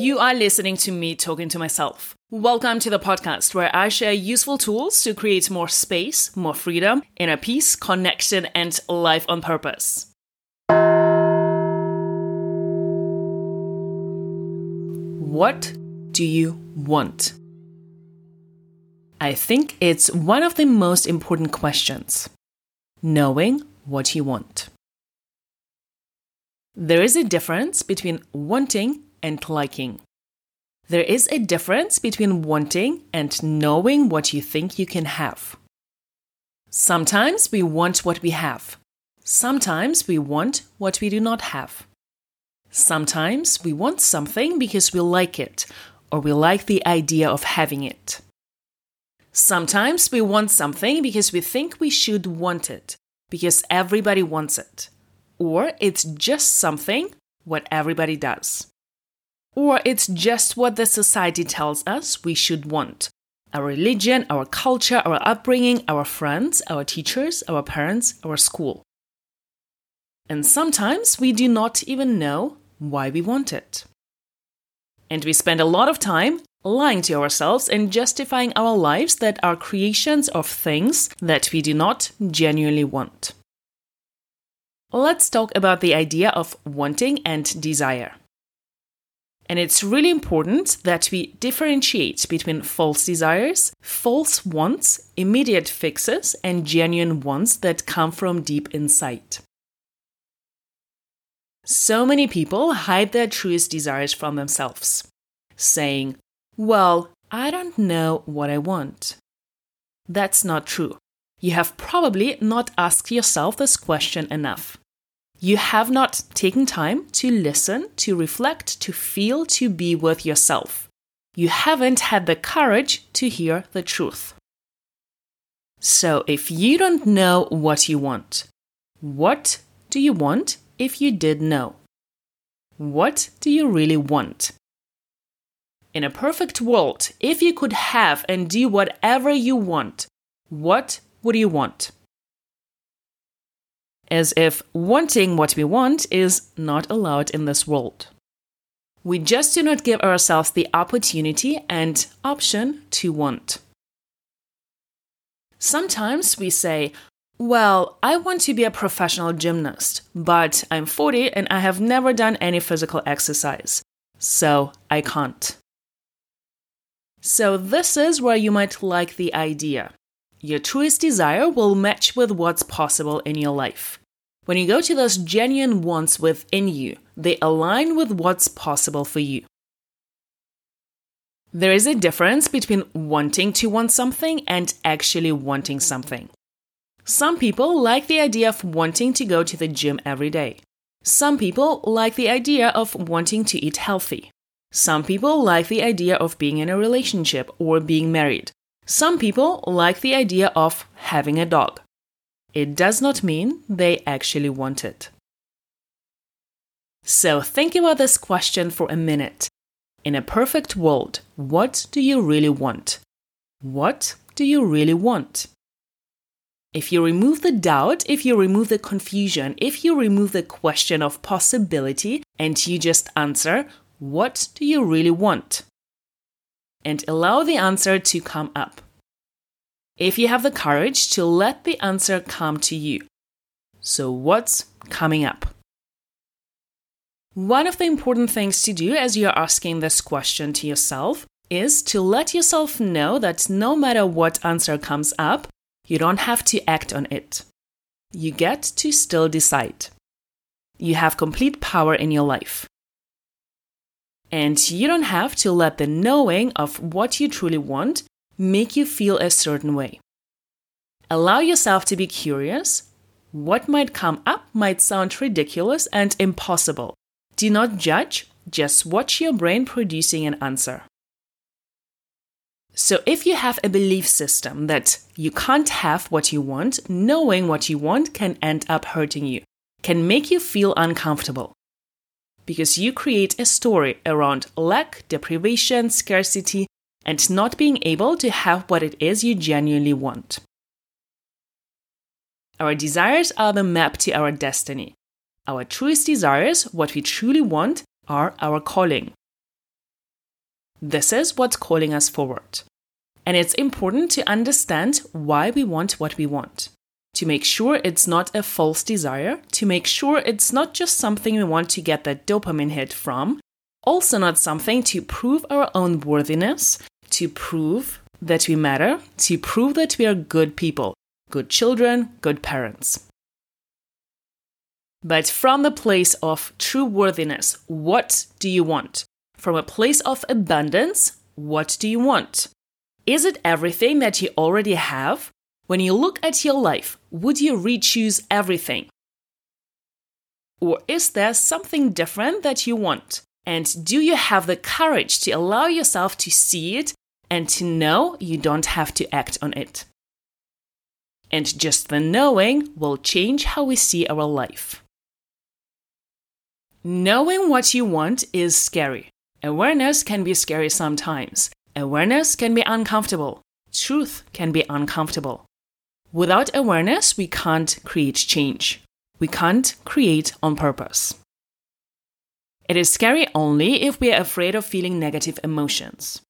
You are listening to me talking to myself. Welcome to the podcast where I share useful tools to create more space, more freedom, inner peace, connection, and life on purpose. What do you want? I think it's one of the most important questions knowing what you want. There is a difference between wanting and liking. There is a difference between wanting and knowing what you think you can have. Sometimes we want what we have. Sometimes we want what we do not have. Sometimes we want something because we like it or we like the idea of having it. Sometimes we want something because we think we should want it, because everybody wants it. Or it's just something what everybody does. Or it's just what the society tells us we should want. Our religion, our culture, our upbringing, our friends, our teachers, our parents, our school. And sometimes we do not even know why we want it. And we spend a lot of time lying to ourselves and justifying our lives that are creations of things that we do not genuinely want. Let's talk about the idea of wanting and desire. And it's really important that we differentiate between false desires, false wants, immediate fixes, and genuine wants that come from deep inside. So many people hide their truest desires from themselves, saying, Well, I don't know what I want. That's not true. You have probably not asked yourself this question enough. You have not taken time to listen, to reflect, to feel, to be with yourself. You haven't had the courage to hear the truth. So, if you don't know what you want, what do you want if you did know? What do you really want? In a perfect world, if you could have and do whatever you want, what would you want? As if wanting what we want is not allowed in this world. We just do not give ourselves the opportunity and option to want. Sometimes we say, Well, I want to be a professional gymnast, but I'm 40 and I have never done any physical exercise, so I can't. So, this is where you might like the idea. Your truest desire will match with what's possible in your life. When you go to those genuine wants within you, they align with what's possible for you. There is a difference between wanting to want something and actually wanting something. Some people like the idea of wanting to go to the gym every day. Some people like the idea of wanting to eat healthy. Some people like the idea of being in a relationship or being married. Some people like the idea of having a dog. It does not mean they actually want it. So think about this question for a minute. In a perfect world, what do you really want? What do you really want? If you remove the doubt, if you remove the confusion, if you remove the question of possibility, and you just answer, What do you really want? And allow the answer to come up if you have the courage to let the answer come to you. So, what's coming up? One of the important things to do as you're asking this question to yourself is to let yourself know that no matter what answer comes up, you don't have to act on it. You get to still decide. You have complete power in your life. And you don't have to let the knowing of what you truly want make you feel a certain way. Allow yourself to be curious. What might come up might sound ridiculous and impossible. Do not judge, just watch your brain producing an answer. So, if you have a belief system that you can't have what you want, knowing what you want can end up hurting you, can make you feel uncomfortable. Because you create a story around lack, deprivation, scarcity, and not being able to have what it is you genuinely want. Our desires are the map to our destiny. Our truest desires, what we truly want, are our calling. This is what's calling us forward. And it's important to understand why we want what we want. To make sure it's not a false desire, to make sure it's not just something we want to get that dopamine hit from, also not something to prove our own worthiness, to prove that we matter, to prove that we are good people, good children, good parents. But from the place of true worthiness, what do you want? From a place of abundance, what do you want? Is it everything that you already have? When you look at your life, would you re choose everything? Or is there something different that you want? And do you have the courage to allow yourself to see it and to know you don't have to act on it? And just the knowing will change how we see our life. Knowing what you want is scary. Awareness can be scary sometimes. Awareness can be uncomfortable. Truth can be uncomfortable. Without awareness, we can't create change. We can't create on purpose. It is scary only if we are afraid of feeling negative emotions.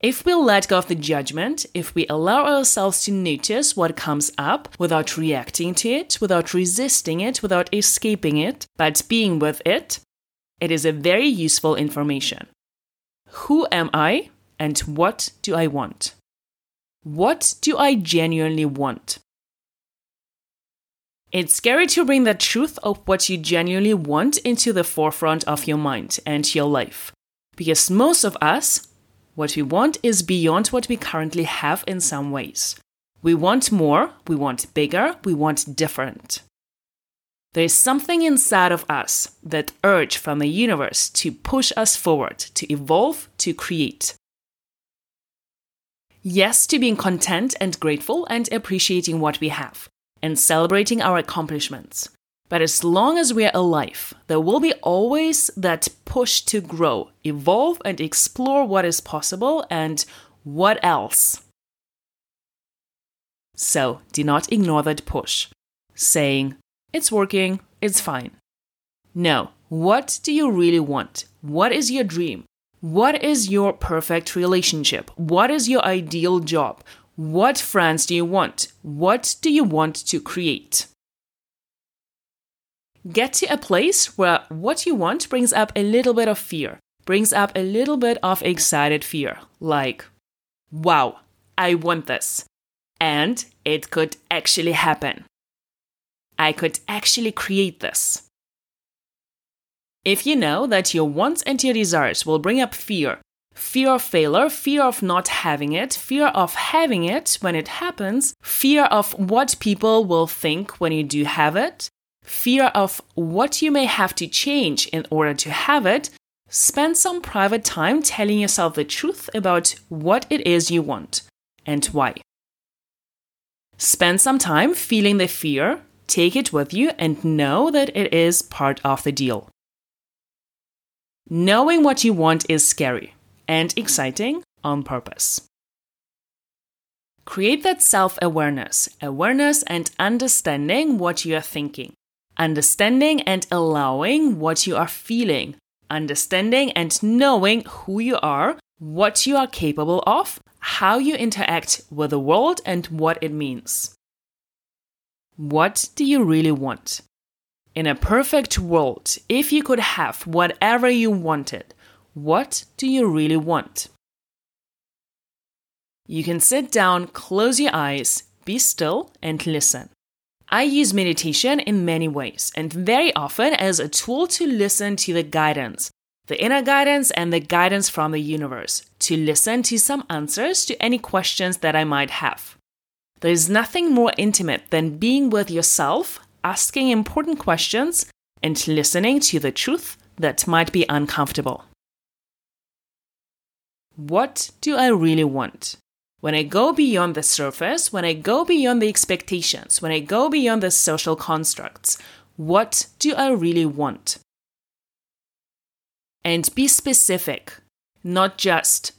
If we let go of the judgment, if we allow ourselves to notice what comes up without reacting to it, without resisting it, without escaping it, but being with it, it is a very useful information. Who am I and what do I want? What do I genuinely want? It's scary to bring the truth of what you genuinely want into the forefront of your mind and your life. Because most of us what we want is beyond what we currently have in some ways. We want more, we want bigger, we want different. There is something inside of us that urge from the universe to push us forward, to evolve, to create. Yes, to being content and grateful and appreciating what we have and celebrating our accomplishments. But as long as we are alive, there will be always that push to grow, evolve, and explore what is possible and what else. So do not ignore that push, saying, It's working, it's fine. No, what do you really want? What is your dream? What is your perfect relationship? What is your ideal job? What friends do you want? What do you want to create? Get to a place where what you want brings up a little bit of fear, brings up a little bit of excited fear, like, wow, I want this. And it could actually happen. I could actually create this. If you know that your wants and your desires will bring up fear, fear of failure, fear of not having it, fear of having it when it happens, fear of what people will think when you do have it, fear of what you may have to change in order to have it, spend some private time telling yourself the truth about what it is you want and why. Spend some time feeling the fear, take it with you, and know that it is part of the deal. Knowing what you want is scary and exciting on purpose. Create that self awareness, awareness and understanding what you are thinking understanding and allowing what you are feeling, understanding and knowing who you are, what you are capable of, how you interact with the world, and what it means. What do you really want? In a perfect world, if you could have whatever you wanted, what do you really want? You can sit down, close your eyes, be still, and listen. I use meditation in many ways and very often as a tool to listen to the guidance, the inner guidance and the guidance from the universe, to listen to some answers to any questions that I might have. There is nothing more intimate than being with yourself, asking important questions, and listening to the truth that might be uncomfortable. What do I really want? When I go beyond the surface, when I go beyond the expectations, when I go beyond the social constructs, what do I really want? And be specific, not just,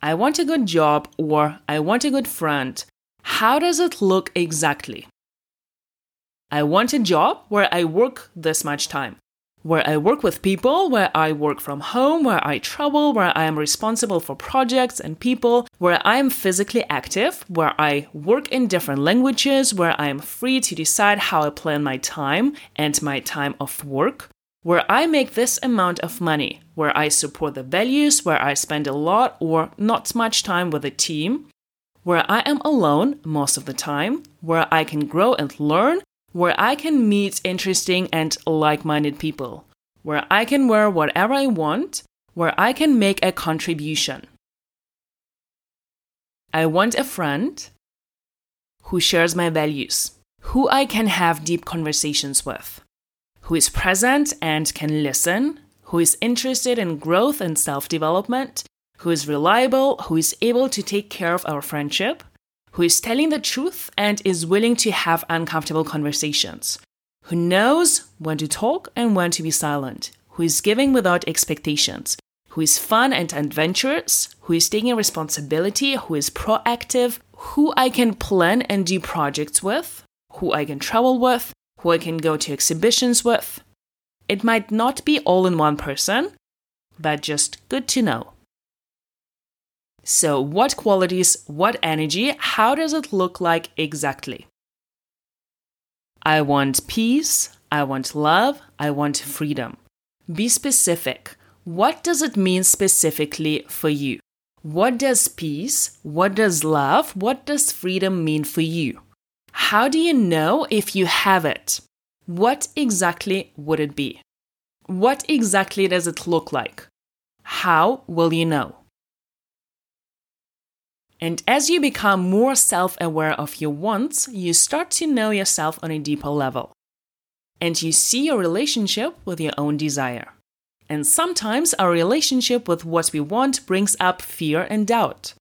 I want a good job or I want a good friend. How does it look exactly? I want a job where I work this much time. Where I work with people, where I work from home, where I travel, where I am responsible for projects and people, where I am physically active, where I work in different languages, where I am free to decide how I plan my time and my time of work, where I make this amount of money, where I support the values, where I spend a lot or not much time with a team, where I am alone most of the time, where I can grow and learn, where I can meet interesting and like minded people, where I can wear whatever I want, where I can make a contribution. I want a friend who shares my values, who I can have deep conversations with, who is present and can listen, who is interested in growth and self development, who is reliable, who is able to take care of our friendship, who is telling the truth and is willing to have uncomfortable conversations, who knows when to talk and when to be silent, who is giving without expectations, who is fun and adventurous, who is taking responsibility, who is proactive, who I can plan and do projects with, who I can travel with, who I can go to exhibitions with. It might not be all in one person, but just good to know. So, what qualities, what energy, how does it look like exactly? I want peace, I want love, I want freedom. Be specific. What does it mean specifically for you? What does peace, what does love, what does freedom mean for you? How do you know if you have it? What exactly would it be? What exactly does it look like? How will you know? And as you become more self aware of your wants, you start to know yourself on a deeper level. And you see your relationship with your own desire. And sometimes our relationship with what we want brings up fear and doubt.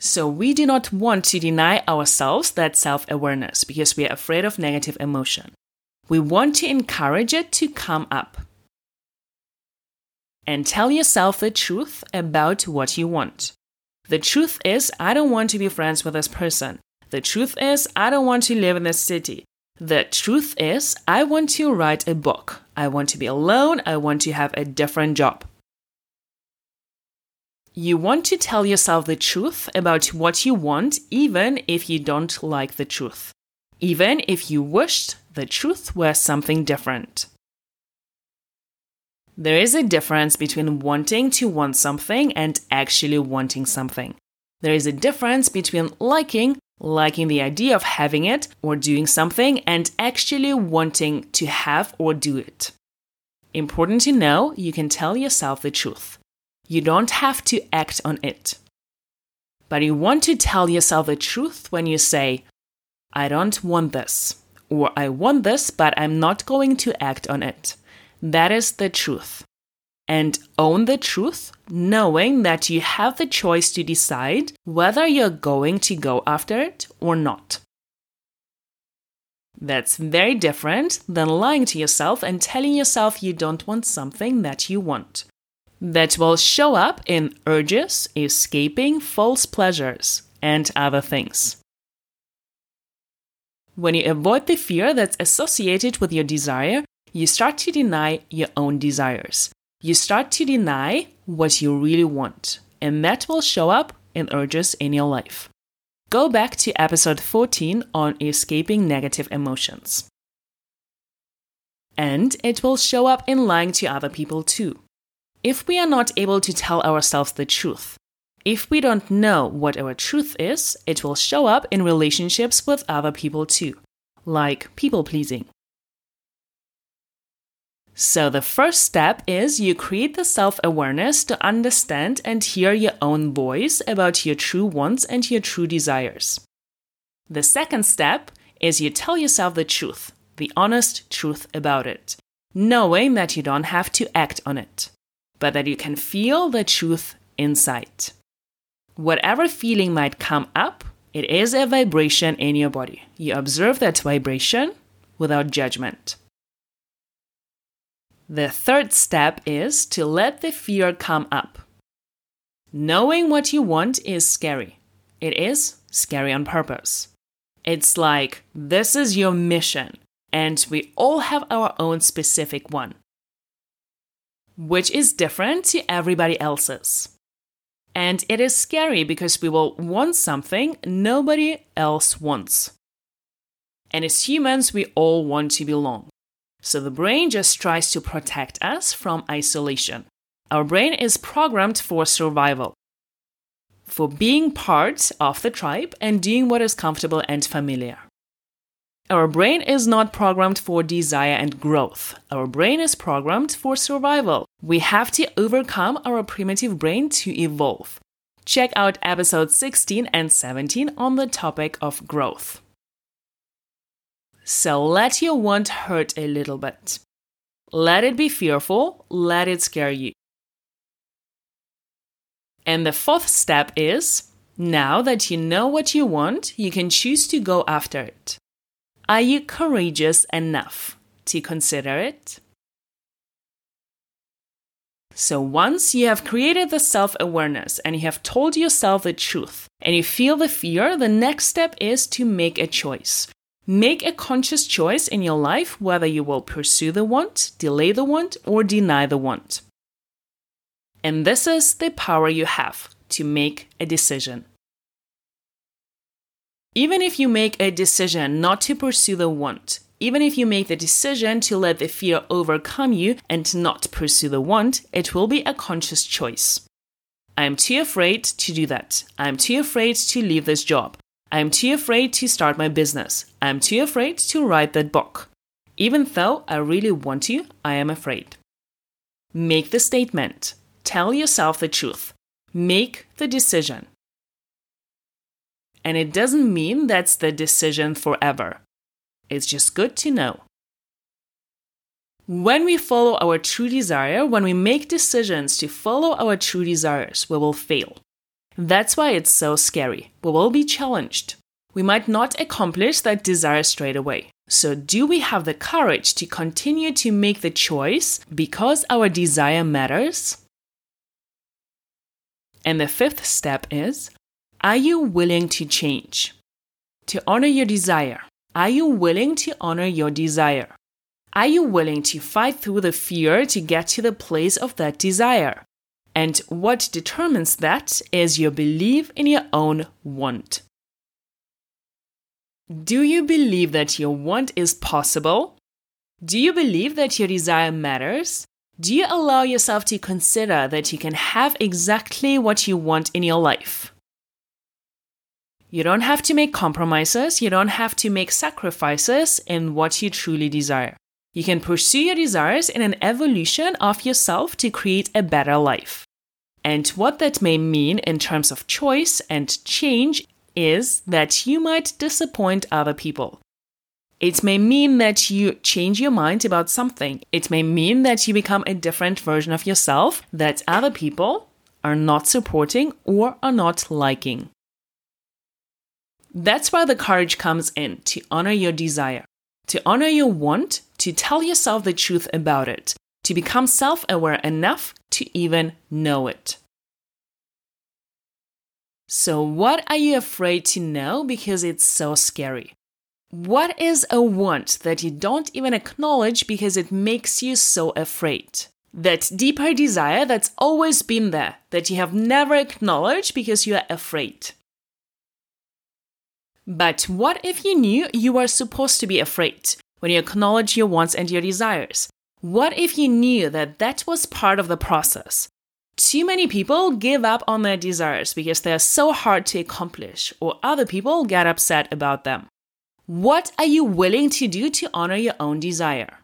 So we do not want to deny ourselves that self awareness because we are afraid of negative emotion. We want to encourage it to come up. And tell yourself the truth about what you want. The truth is, I don't want to be friends with this person. The truth is, I don't want to live in this city. The truth is, I want to write a book. I want to be alone. I want to have a different job. You want to tell yourself the truth about what you want, even if you don't like the truth, even if you wished the truth were something different. There is a difference between wanting to want something and actually wanting something. There is a difference between liking, liking the idea of having it or doing something, and actually wanting to have or do it. Important to know you can tell yourself the truth. You don't have to act on it. But you want to tell yourself the truth when you say, I don't want this, or I want this, but I'm not going to act on it. That is the truth. And own the truth, knowing that you have the choice to decide whether you're going to go after it or not. That's very different than lying to yourself and telling yourself you don't want something that you want. That will show up in urges, escaping false pleasures, and other things. When you avoid the fear that's associated with your desire, you start to deny your own desires. You start to deny what you really want, and that will show up in urges in your life. Go back to episode 14 on escaping negative emotions. And it will show up in lying to other people too. If we are not able to tell ourselves the truth, if we don't know what our truth is, it will show up in relationships with other people too, like people pleasing. So, the first step is you create the self awareness to understand and hear your own voice about your true wants and your true desires. The second step is you tell yourself the truth, the honest truth about it, knowing that you don't have to act on it, but that you can feel the truth inside. Whatever feeling might come up, it is a vibration in your body. You observe that vibration without judgment. The third step is to let the fear come up. Knowing what you want is scary. It is scary on purpose. It's like this is your mission, and we all have our own specific one. which is different to everybody else's. And it is scary because we will want something nobody else wants. And as humans, we all want to belong. So the brain just tries to protect us from isolation. Our brain is programmed for survival, for being part of the tribe and doing what is comfortable and familiar. Our brain is not programmed for desire and growth. Our brain is programmed for survival. We have to overcome our primitive brain to evolve. Check out episodes 16 and 17 on the topic of growth. So let your want hurt a little bit. Let it be fearful, let it scare you. And the fourth step is now that you know what you want, you can choose to go after it. Are you courageous enough to consider it? So, once you have created the self awareness and you have told yourself the truth and you feel the fear, the next step is to make a choice. Make a conscious choice in your life whether you will pursue the want, delay the want, or deny the want. And this is the power you have to make a decision. Even if you make a decision not to pursue the want, even if you make the decision to let the fear overcome you and not pursue the want, it will be a conscious choice. I am too afraid to do that. I am too afraid to leave this job. I am too afraid to start my business. I am too afraid to write that book. Even though I really want to, I am afraid. Make the statement. Tell yourself the truth. Make the decision. And it doesn't mean that's the decision forever. It's just good to know. When we follow our true desire, when we make decisions to follow our true desires, we will fail. That's why it's so scary. We will be challenged. We might not accomplish that desire straight away. So, do we have the courage to continue to make the choice because our desire matters? And the fifth step is are you willing to change? To honor your desire. Are you willing to honor your desire? Are you willing to fight through the fear to get to the place of that desire? And what determines that is your belief in your own want. Do you believe that your want is possible? Do you believe that your desire matters? Do you allow yourself to consider that you can have exactly what you want in your life? You don't have to make compromises, you don't have to make sacrifices in what you truly desire. You can pursue your desires in an evolution of yourself to create a better life. And what that may mean in terms of choice and change is that you might disappoint other people. It may mean that you change your mind about something. It may mean that you become a different version of yourself that other people are not supporting or are not liking. That's where the courage comes in to honor your desire, to honor your want, to tell yourself the truth about it, to become self aware enough to even know it. So, what are you afraid to know because it's so scary? What is a want that you don't even acknowledge because it makes you so afraid? That deeper desire that's always been there, that you have never acknowledged because you are afraid. But what if you knew you were supposed to be afraid when you acknowledge your wants and your desires? What if you knew that that was part of the process? Too many people give up on their desires because they are so hard to accomplish, or other people get upset about them. What are you willing to do to honor your own desire?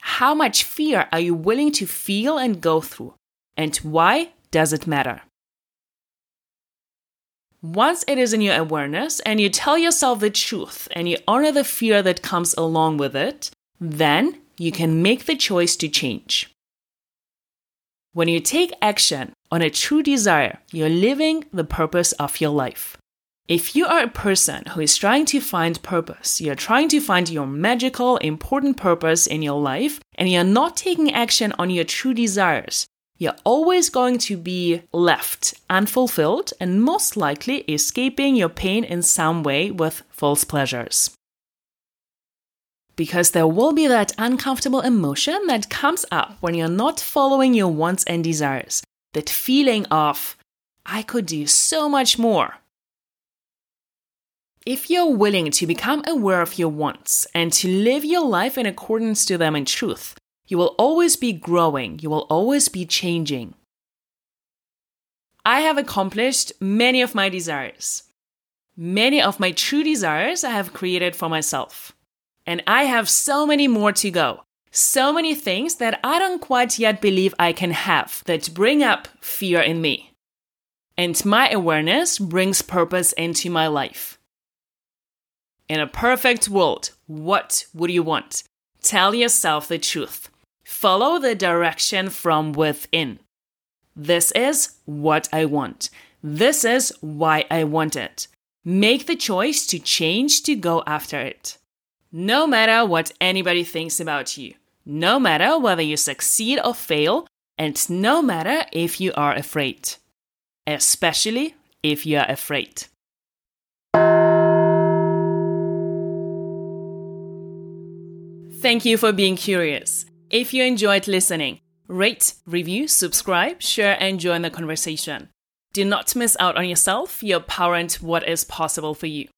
How much fear are you willing to feel and go through? And why does it matter? Once it is in your awareness and you tell yourself the truth and you honor the fear that comes along with it, then you can make the choice to change. When you take action on a true desire, you're living the purpose of your life. If you are a person who is trying to find purpose, you're trying to find your magical, important purpose in your life, and you're not taking action on your true desires, you're always going to be left unfulfilled and most likely escaping your pain in some way with false pleasures. Because there will be that uncomfortable emotion that comes up when you're not following your wants and desires. That feeling of, I could do so much more. If you're willing to become aware of your wants and to live your life in accordance to them in truth, you will always be growing, you will always be changing. I have accomplished many of my desires. Many of my true desires I have created for myself. And I have so many more to go. So many things that I don't quite yet believe I can have that bring up fear in me. And my awareness brings purpose into my life. In a perfect world, what would you want? Tell yourself the truth. Follow the direction from within. This is what I want. This is why I want it. Make the choice to change to go after it. No matter what anybody thinks about you, no matter whether you succeed or fail, and no matter if you are afraid. Especially if you are afraid. Thank you for being curious. If you enjoyed listening, rate, review, subscribe, share, and join the conversation. Do not miss out on yourself, your power, and what is possible for you.